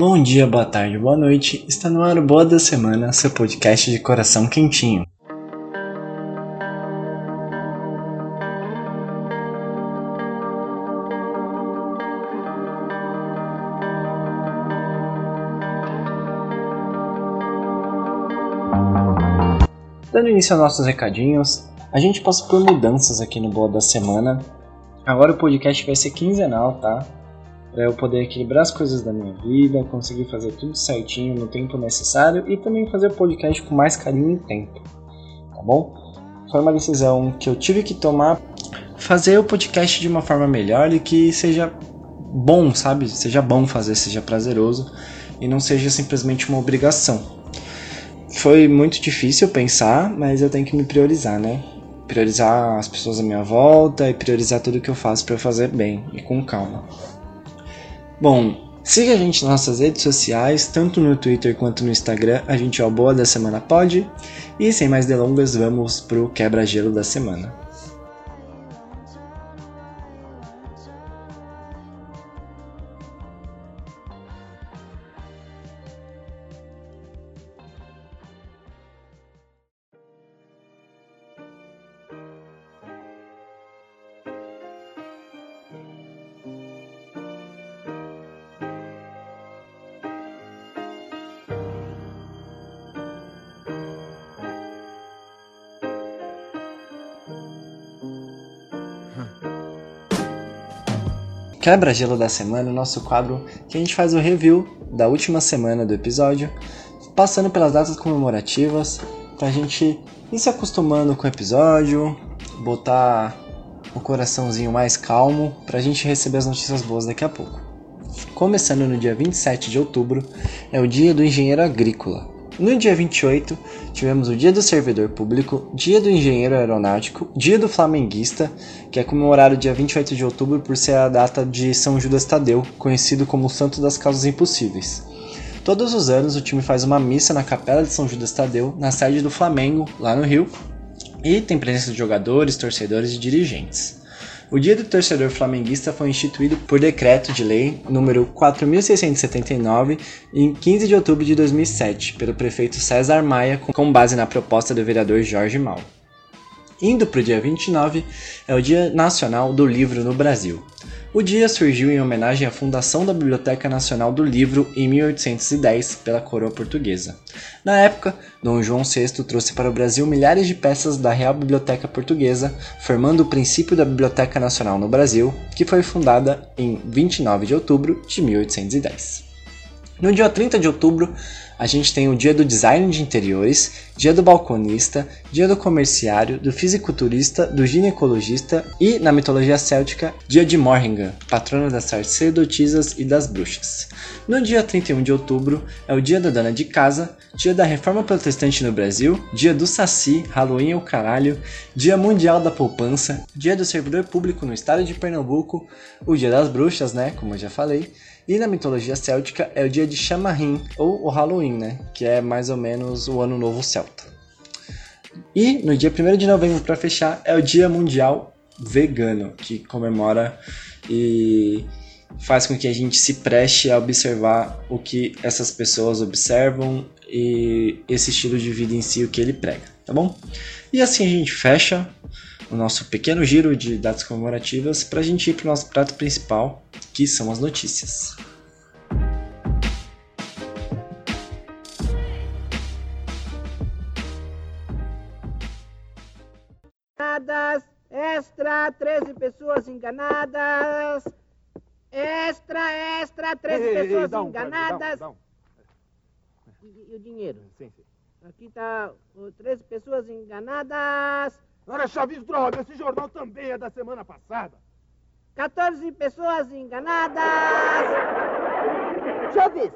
Bom dia, boa tarde, boa noite. Está no ar o Boa da Semana, seu podcast de coração quentinho. Dando início aos nossos recadinhos, a gente passa por mudanças aqui no Boa da Semana. Agora o podcast vai ser quinzenal, tá? Para eu poder equilibrar as coisas da minha vida, conseguir fazer tudo certinho no tempo necessário e também fazer o podcast com mais carinho e tempo, tá bom? Foi uma decisão que eu tive que tomar, fazer o podcast de uma forma melhor e que seja bom, sabe? Seja bom fazer, seja prazeroso e não seja simplesmente uma obrigação. Foi muito difícil pensar, mas eu tenho que me priorizar, né? Priorizar as pessoas à minha volta e priorizar tudo que eu faço para fazer bem e com calma. Bom, siga a gente nas nossas redes sociais, tanto no Twitter quanto no Instagram, a gente é o Boa da Semana Pode. E sem mais delongas, vamos pro quebra-gelo da semana. Quebra-gelo da semana, o nosso quadro que a gente faz o review da última semana do episódio, passando pelas datas comemorativas, pra gente ir se acostumando com o episódio, botar o coraçãozinho mais calmo, pra gente receber as notícias boas daqui a pouco. Começando no dia 27 de outubro, é o Dia do Engenheiro Agrícola, no dia 28, tivemos o Dia do Servidor Público, Dia do Engenheiro Aeronáutico, Dia do Flamenguista, que é comemorado dia 28 de outubro por ser a data de São Judas Tadeu, conhecido como o Santo das Causas Impossíveis. Todos os anos o time faz uma missa na Capela de São Judas Tadeu, na sede do Flamengo, lá no Rio, e tem presença de jogadores, torcedores e dirigentes. O Dia do Torcedor Flamenguista foi instituído por decreto de lei número 4679 em 15 de outubro de 2007 pelo prefeito César Maia com base na proposta do vereador Jorge Mal. Indo para o dia 29 é o Dia Nacional do Livro no Brasil. O dia surgiu em homenagem à fundação da Biblioteca Nacional do Livro em 1810 pela coroa portuguesa. Na época, Dom João VI trouxe para o Brasil milhares de peças da Real Biblioteca Portuguesa, formando o princípio da Biblioteca Nacional no Brasil, que foi fundada em 29 de outubro de 1810. No dia 30 de outubro, a gente tem o dia do design de interiores, dia do balconista, dia do comerciário, do fisiculturista, do ginecologista e, na mitologia céltica, dia de Morrigan, patrona das sacerdotisas e das bruxas. No dia 31 de outubro é o dia da dona de casa, dia da reforma protestante no Brasil, dia do Saci, Halloween o caralho, dia mundial da poupança, dia do servidor público no estado de Pernambuco, o dia das bruxas, né, como eu já falei, e na mitologia céltica é o dia de Chamarrim, ou o Halloween, né? Que é mais ou menos o Ano Novo Celta. E no dia 1 de novembro, para fechar, é o Dia Mundial Vegano, que comemora e faz com que a gente se preste a observar o que essas pessoas observam e esse estilo de vida em si, o que ele prega, tá bom? E assim a gente fecha o nosso pequeno giro de datas comemorativas para a gente ir para o nosso prato principal, que são as notícias. 13 pessoas enganadas. Extra, extra, 13 ei, pessoas ei, ei, enganadas. Dá um, dá um. E, e, o dinheiro? Sim, sim. Aqui está 13 pessoas enganadas. Senhora Chaves, droga, esse jornal também é da semana passada. 14 pessoas enganadas. Chaves!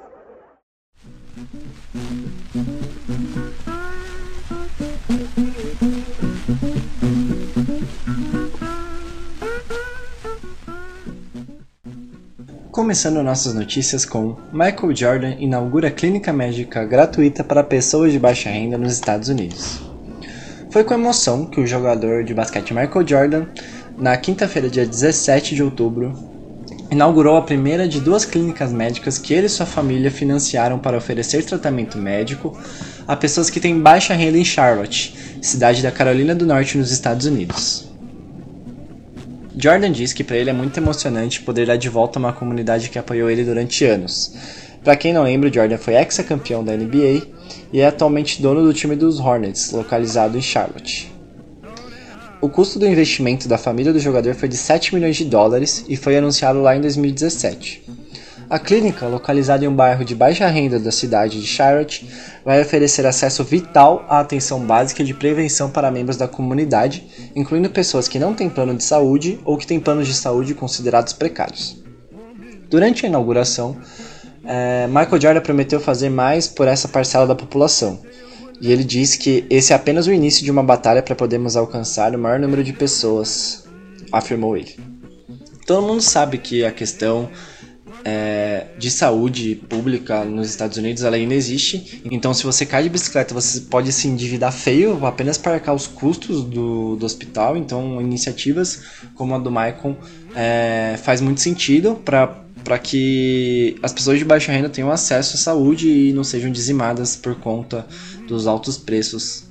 Começando nossas notícias com Michael Jordan inaugura clínica médica gratuita para pessoas de baixa renda nos Estados Unidos. Foi com emoção que o jogador de basquete Michael Jordan, na quinta-feira, dia 17 de outubro, inaugurou a primeira de duas clínicas médicas que ele e sua família financiaram para oferecer tratamento médico a pessoas que têm baixa renda em Charlotte, cidade da Carolina do Norte, nos Estados Unidos. Jordan diz que para ele é muito emocionante poder dar de volta uma comunidade que apoiou ele durante anos. Para quem não lembra, Jordan foi ex-campeão da NBA e é atualmente dono do time dos Hornets, localizado em Charlotte. O custo do investimento da família do jogador foi de 7 milhões de dólares e foi anunciado lá em 2017. A clínica, localizada em um bairro de baixa renda da cidade de Charlotte, vai oferecer acesso vital à atenção básica de prevenção para membros da comunidade, incluindo pessoas que não têm plano de saúde ou que têm planos de saúde considerados precários. Durante a inauguração, é, Michael Jordan prometeu fazer mais por essa parcela da população, e ele diz que esse é apenas o início de uma batalha para podermos alcançar o maior número de pessoas, afirmou ele. Todo mundo sabe que a questão é, de saúde pública nos Estados Unidos ela ainda existe. Então, se você cai de bicicleta, você pode se endividar feio apenas para arcar os custos do, do hospital. Então, iniciativas como a do Michael é, faz muito sentido para para que as pessoas de baixa renda tenham acesso à saúde e não sejam dizimadas por conta dos altos preços.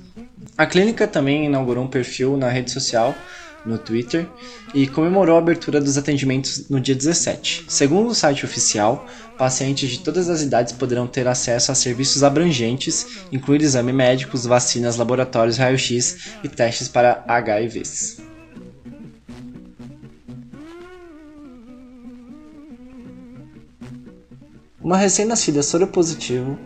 A clínica também inaugurou um perfil na rede social, no Twitter, e comemorou a abertura dos atendimentos no dia 17. Segundo o site oficial, pacientes de todas as idades poderão ter acesso a serviços abrangentes, incluindo exames médicos, vacinas, laboratórios, raio-x e testes para HIVs. Uma recém-nascida soropositivo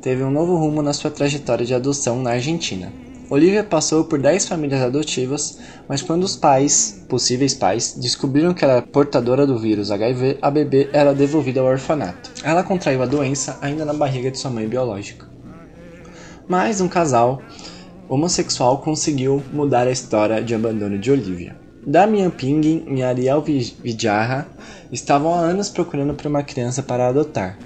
teve um novo rumo na sua trajetória de adoção na Argentina. Olivia passou por 10 famílias adotivas, mas quando os pais, possíveis pais, descobriram que era portadora do vírus HIV, a bebê era devolvida ao orfanato. Ela contraiu a doença ainda na barriga de sua mãe biológica. Mas um casal homossexual conseguiu mudar a história de abandono de Olivia. Damian Ping e Ariel Vijarra estavam há anos procurando por uma criança para adotar.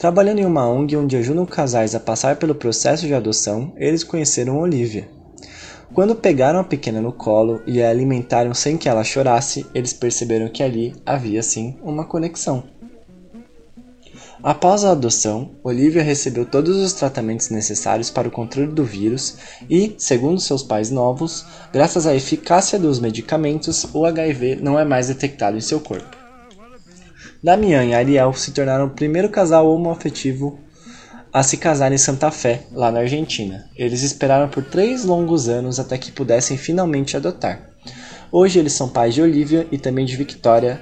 Trabalhando em uma ONG onde ajudam casais a passar pelo processo de adoção, eles conheceram Olivia. Quando pegaram a pequena no colo e a alimentaram sem que ela chorasse, eles perceberam que ali havia sim uma conexão. Após a adoção, Olivia recebeu todos os tratamentos necessários para o controle do vírus e, segundo seus pais novos, graças à eficácia dos medicamentos, o HIV não é mais detectado em seu corpo. Damian e Ariel se tornaram o primeiro casal homoafetivo a se casar em Santa Fé, lá na Argentina. Eles esperaram por três longos anos até que pudessem finalmente adotar. Hoje eles são pais de Olivia e também de Victoria.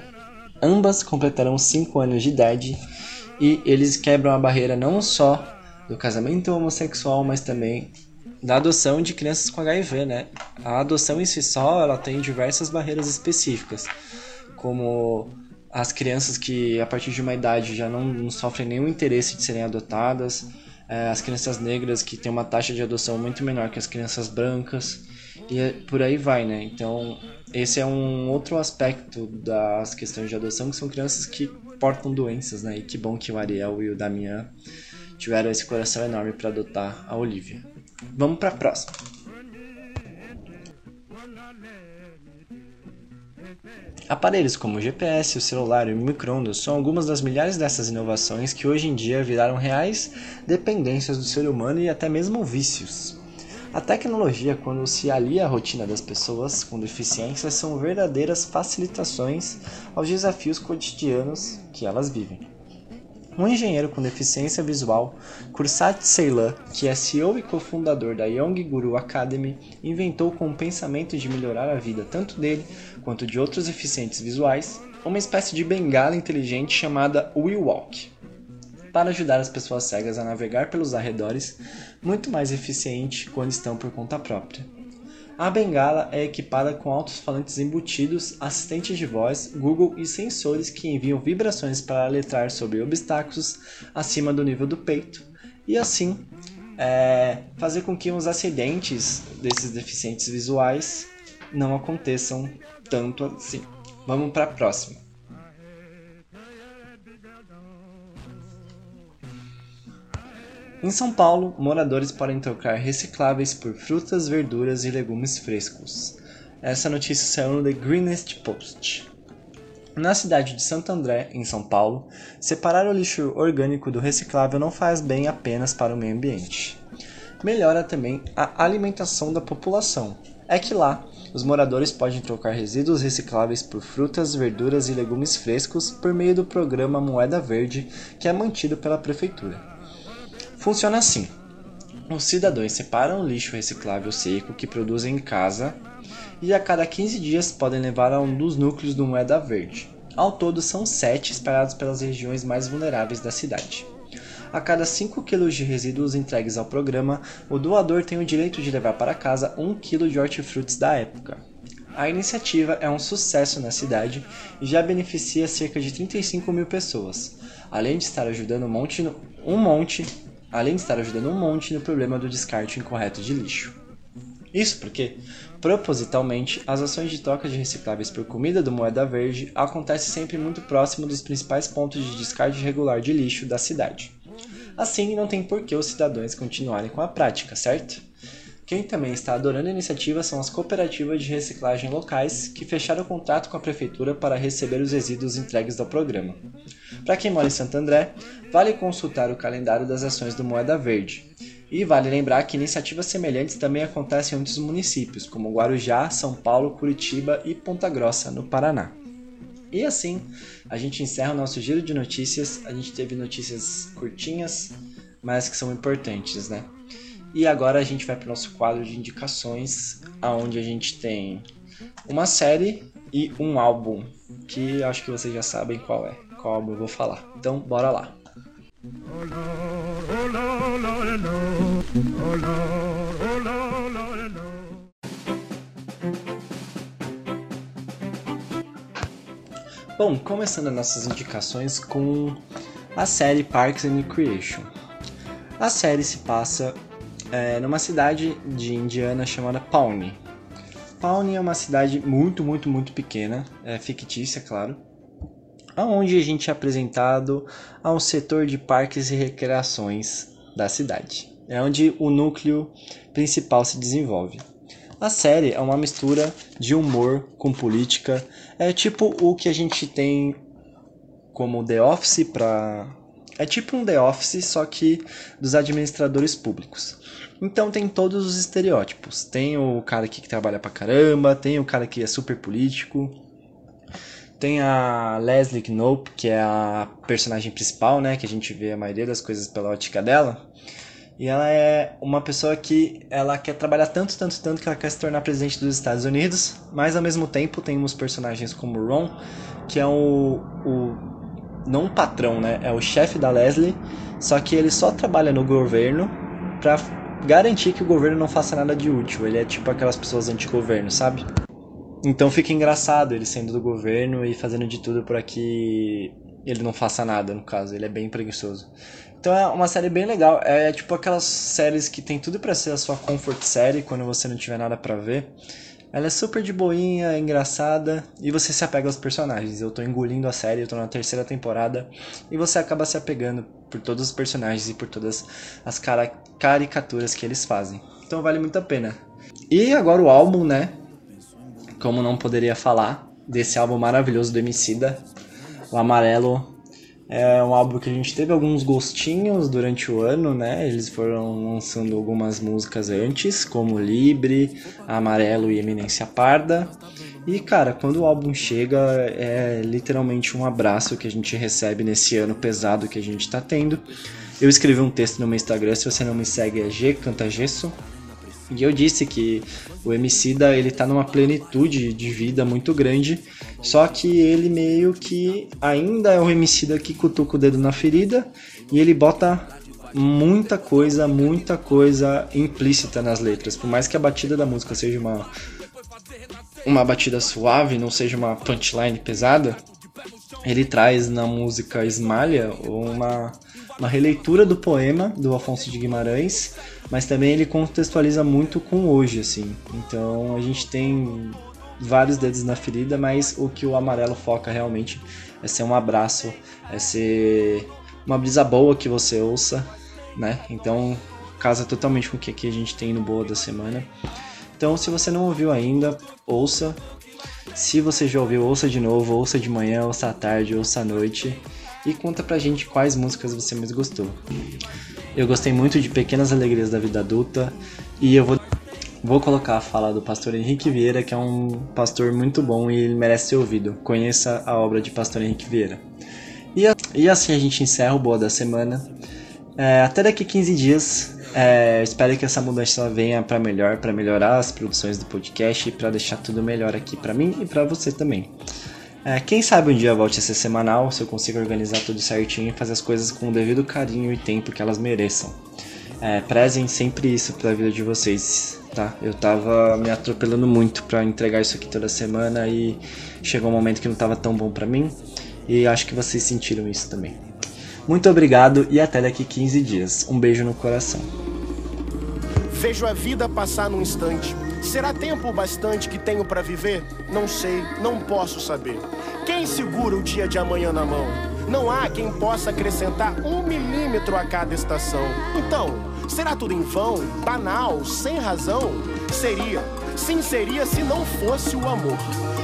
Ambas completarão 5 anos de idade e eles quebram a barreira não só do casamento homossexual, mas também da adoção de crianças com HIV, né? A adoção em si só, ela tem diversas barreiras específicas, como as crianças que a partir de uma idade já não, não sofrem nenhum interesse de serem adotadas, é, as crianças negras que têm uma taxa de adoção muito menor que as crianças brancas e é, por aí vai, né? Então esse é um outro aspecto das questões de adoção que são crianças que portam doenças, né? E que bom que o Ariel e o Damian tiveram esse coração enorme para adotar a Olivia. Vamos para a próxima. Aparelhos como o GPS, o celular e o microondas são algumas das milhares dessas inovações que hoje em dia viraram reais dependências do ser humano e até mesmo vícios. A tecnologia, quando se alia à rotina das pessoas com deficiência, são verdadeiras facilitações aos desafios cotidianos que elas vivem. Um engenheiro com deficiência visual, Kursat Ceylan, que é CEO e cofundador da Young Guru Academy, inventou com o pensamento de melhorar a vida tanto dele quanto de outros deficientes visuais, uma espécie de bengala inteligente chamada WeWalk para ajudar as pessoas cegas a navegar pelos arredores muito mais eficiente quando estão por conta própria. A bengala é equipada com altos-falantes embutidos, assistentes de voz, Google e sensores que enviam vibrações para alertar sobre obstáculos acima do nível do peito e assim é, fazer com que os acidentes desses deficientes visuais não aconteçam tanto assim. Vamos para a próxima. Em São Paulo, moradores podem trocar recicláveis por frutas, verduras e legumes frescos. Essa notícia saiu no The Greenest Post. Na cidade de Santo André, em São Paulo, separar o lixo orgânico do reciclável não faz bem apenas para o meio ambiente. Melhora também a alimentação da população. É que lá, os moradores podem trocar resíduos recicláveis por frutas, verduras e legumes frescos por meio do programa Moeda Verde, que é mantido pela prefeitura. Funciona assim: os cidadãos separam o lixo reciclável seco que produzem em casa e a cada 15 dias podem levar a um dos núcleos do Moeda Verde. Ao todo, são sete espalhados pelas regiões mais vulneráveis da cidade. A cada 5 kg de resíduos entregues ao programa, o doador tem o direito de levar para casa 1 kg de hortifrutis da época. A iniciativa é um sucesso na cidade e já beneficia cerca de 35 mil pessoas, além de estar ajudando um monte, um monte, além de estar ajudando um monte no problema do descarte incorreto de lixo. Isso porque, propositalmente, as ações de troca de recicláveis por comida do Moeda Verde acontecem sempre muito próximo dos principais pontos de descarte regular de lixo da cidade. Assim, não tem por que os cidadãos continuarem com a prática, certo? Quem também está adorando a iniciativa são as cooperativas de reciclagem locais que fecharam contrato com a prefeitura para receber os resíduos entregues ao programa. Para quem mora em Santo André, vale consultar o calendário das ações do Moeda Verde. E vale lembrar que iniciativas semelhantes também acontecem em outros municípios, como Guarujá, São Paulo, Curitiba e Ponta Grossa, no Paraná. E assim, a gente encerra o nosso giro de notícias. A gente teve notícias curtinhas, mas que são importantes, né? E agora a gente vai para o nosso quadro de indicações, aonde a gente tem uma série e um álbum, que acho que vocês já sabem qual é, qual álbum eu vou falar. Então, bora lá. Bom, começando as nossas indicações com a série Parks and Recreation. A série se passa é, numa cidade de Indiana chamada Pawnee. Pawnee é uma cidade muito, muito, muito pequena, é fictícia, claro, aonde a gente é apresentado a um setor de parques e recreações da cidade. É onde o núcleo principal se desenvolve. A série é uma mistura de humor com política. É tipo o que a gente tem como The Office para é tipo um The Office, só que dos administradores públicos. Então tem todos os estereótipos. Tem o cara aqui que trabalha pra caramba, tem o cara que é super político, tem a Leslie Knope, que é a personagem principal, né, que a gente vê a maioria das coisas pela ótica dela. E ela é uma pessoa que ela quer trabalhar tanto, tanto, tanto que ela quer se tornar presidente dos Estados Unidos, mas ao mesmo tempo tem uns personagens como Ron, que é o, o não o patrão, né? É o chefe da Leslie, só que ele só trabalha no governo para garantir que o governo não faça nada de útil. Ele é tipo aquelas pessoas anti-governo, sabe? Então fica engraçado ele sendo do governo e fazendo de tudo para que ele não faça nada, no caso. Ele é bem preguiçoso. Então é uma série bem legal. É tipo aquelas séries que tem tudo para ser a sua comfort série quando você não tiver nada para ver. Ela é super de boinha, é engraçada e você se apega aos personagens. Eu tô engolindo a série, eu tô na terceira temporada e você acaba se apegando por todos os personagens e por todas as caricaturas que eles fazem. Então vale muito a pena. E agora o álbum, né? Como não poderia falar desse álbum maravilhoso do Emicida, o Amarelo é um álbum que a gente teve alguns gostinhos durante o ano, né? Eles foram lançando algumas músicas antes, como Libre, Amarelo e Eminência Parda. E cara, quando o álbum chega, é literalmente um abraço que a gente recebe nesse ano pesado que a gente tá tendo. Eu escrevi um texto no meu Instagram, se você não me segue é G Cantagesso. E eu disse que o Emicida, ele tá numa plenitude de vida muito grande, só que ele meio que ainda é o Emicida que cutuca o dedo na ferida e ele bota muita coisa, muita coisa implícita nas letras. Por mais que a batida da música seja uma uma batida suave, não seja uma punchline pesada, ele traz na música Esmalha uma, uma releitura do poema do Afonso de Guimarães mas também ele contextualiza muito com hoje, assim. Então a gente tem vários dedos na ferida, mas o que o amarelo foca realmente é ser um abraço, é ser uma brisa boa que você ouça, né? Então casa totalmente com o que aqui a gente tem no Boa da Semana. Então se você não ouviu ainda, ouça. Se você já ouviu, ouça de novo, ouça de manhã, ouça à tarde, ouça à noite e conta pra gente quais músicas você mais gostou. Eu gostei muito de Pequenas Alegrias da Vida Adulta e eu vou, vou colocar a fala do pastor Henrique Vieira, que é um pastor muito bom e ele merece ser ouvido. Conheça a obra de pastor Henrique Vieira. E, e assim a gente encerra o Boa da Semana. É, até daqui 15 dias. É, espero que essa mudança venha para melhor, para melhorar as produções do podcast e para deixar tudo melhor aqui para mim e para você também. É, quem sabe um dia volte a ser semanal, se eu consigo organizar tudo certinho e fazer as coisas com o devido carinho e tempo que elas mereçam. É, prezem sempre isso pra vida de vocês, tá? Eu tava me atropelando muito para entregar isso aqui toda semana e chegou um momento que não tava tão bom para mim e acho que vocês sentiram isso também. Muito obrigado e até daqui 15 dias. Um beijo no coração. Vejo a vida passar num instante Será tempo bastante que tenho para viver? Não sei, não posso saber. Quem segura o dia de amanhã na mão? Não há quem possa acrescentar um milímetro a cada estação. Então, será tudo em vão, banal, sem razão? Seria, sim seria se não fosse o amor.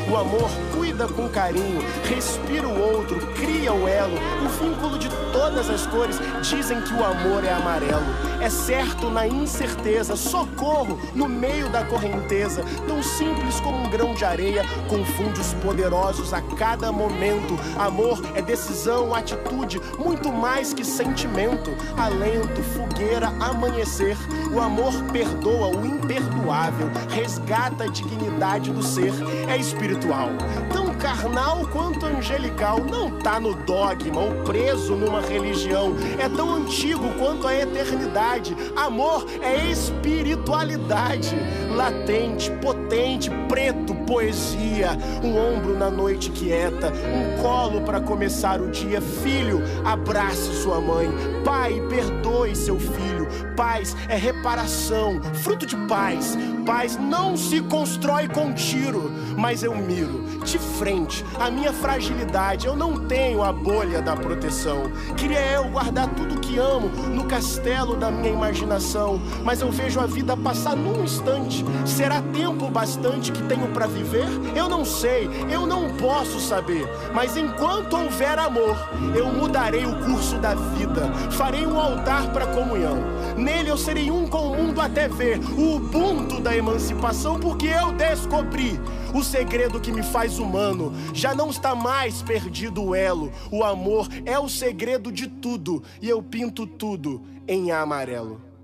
O amor cuida com carinho, respira o outro, cria o elo, o vínculo de todas as cores. Dizem que o amor é amarelo. É certo na incerteza, socorro no meio da correnteza. Tão simples como um grão de areia, confunde os poderosos a cada momento. Amor é decisão, atitude, muito mais que sentimento. Alento, fogueira, amanhecer. O amor perdoa o imperdoável, resgata a dignidade do ser. É espiritual, tão carnal quanto angelical. Não tá no dogma ou preso numa religião. É tão antigo quanto a eternidade Amor é espiritualidade. Latente, potente, preto, poesia. Um ombro na noite quieta. Um colo para começar o dia. Filho, abrace sua mãe. Pai, perdoe seu filho. Paz é reparação, fruto de paz. Paz não se constrói com tiro, mas eu miro de frente a minha fragilidade. Eu não tenho a bolha da proteção. Queria eu guardar tudo que amo no castelo da minha imaginação, mas eu vejo a vida passar num instante. Será tempo bastante que tenho para viver? Eu não sei, eu não posso saber. Mas enquanto houver amor, eu mudarei o curso da vida. Farei um altar para comunhão. Nele eu serei um com o mundo até ver o ubuntu emancipação, porque eu descobri o segredo que me faz humano. Já não está mais perdido o elo. O amor é o segredo de tudo e eu pinto tudo em amarelo.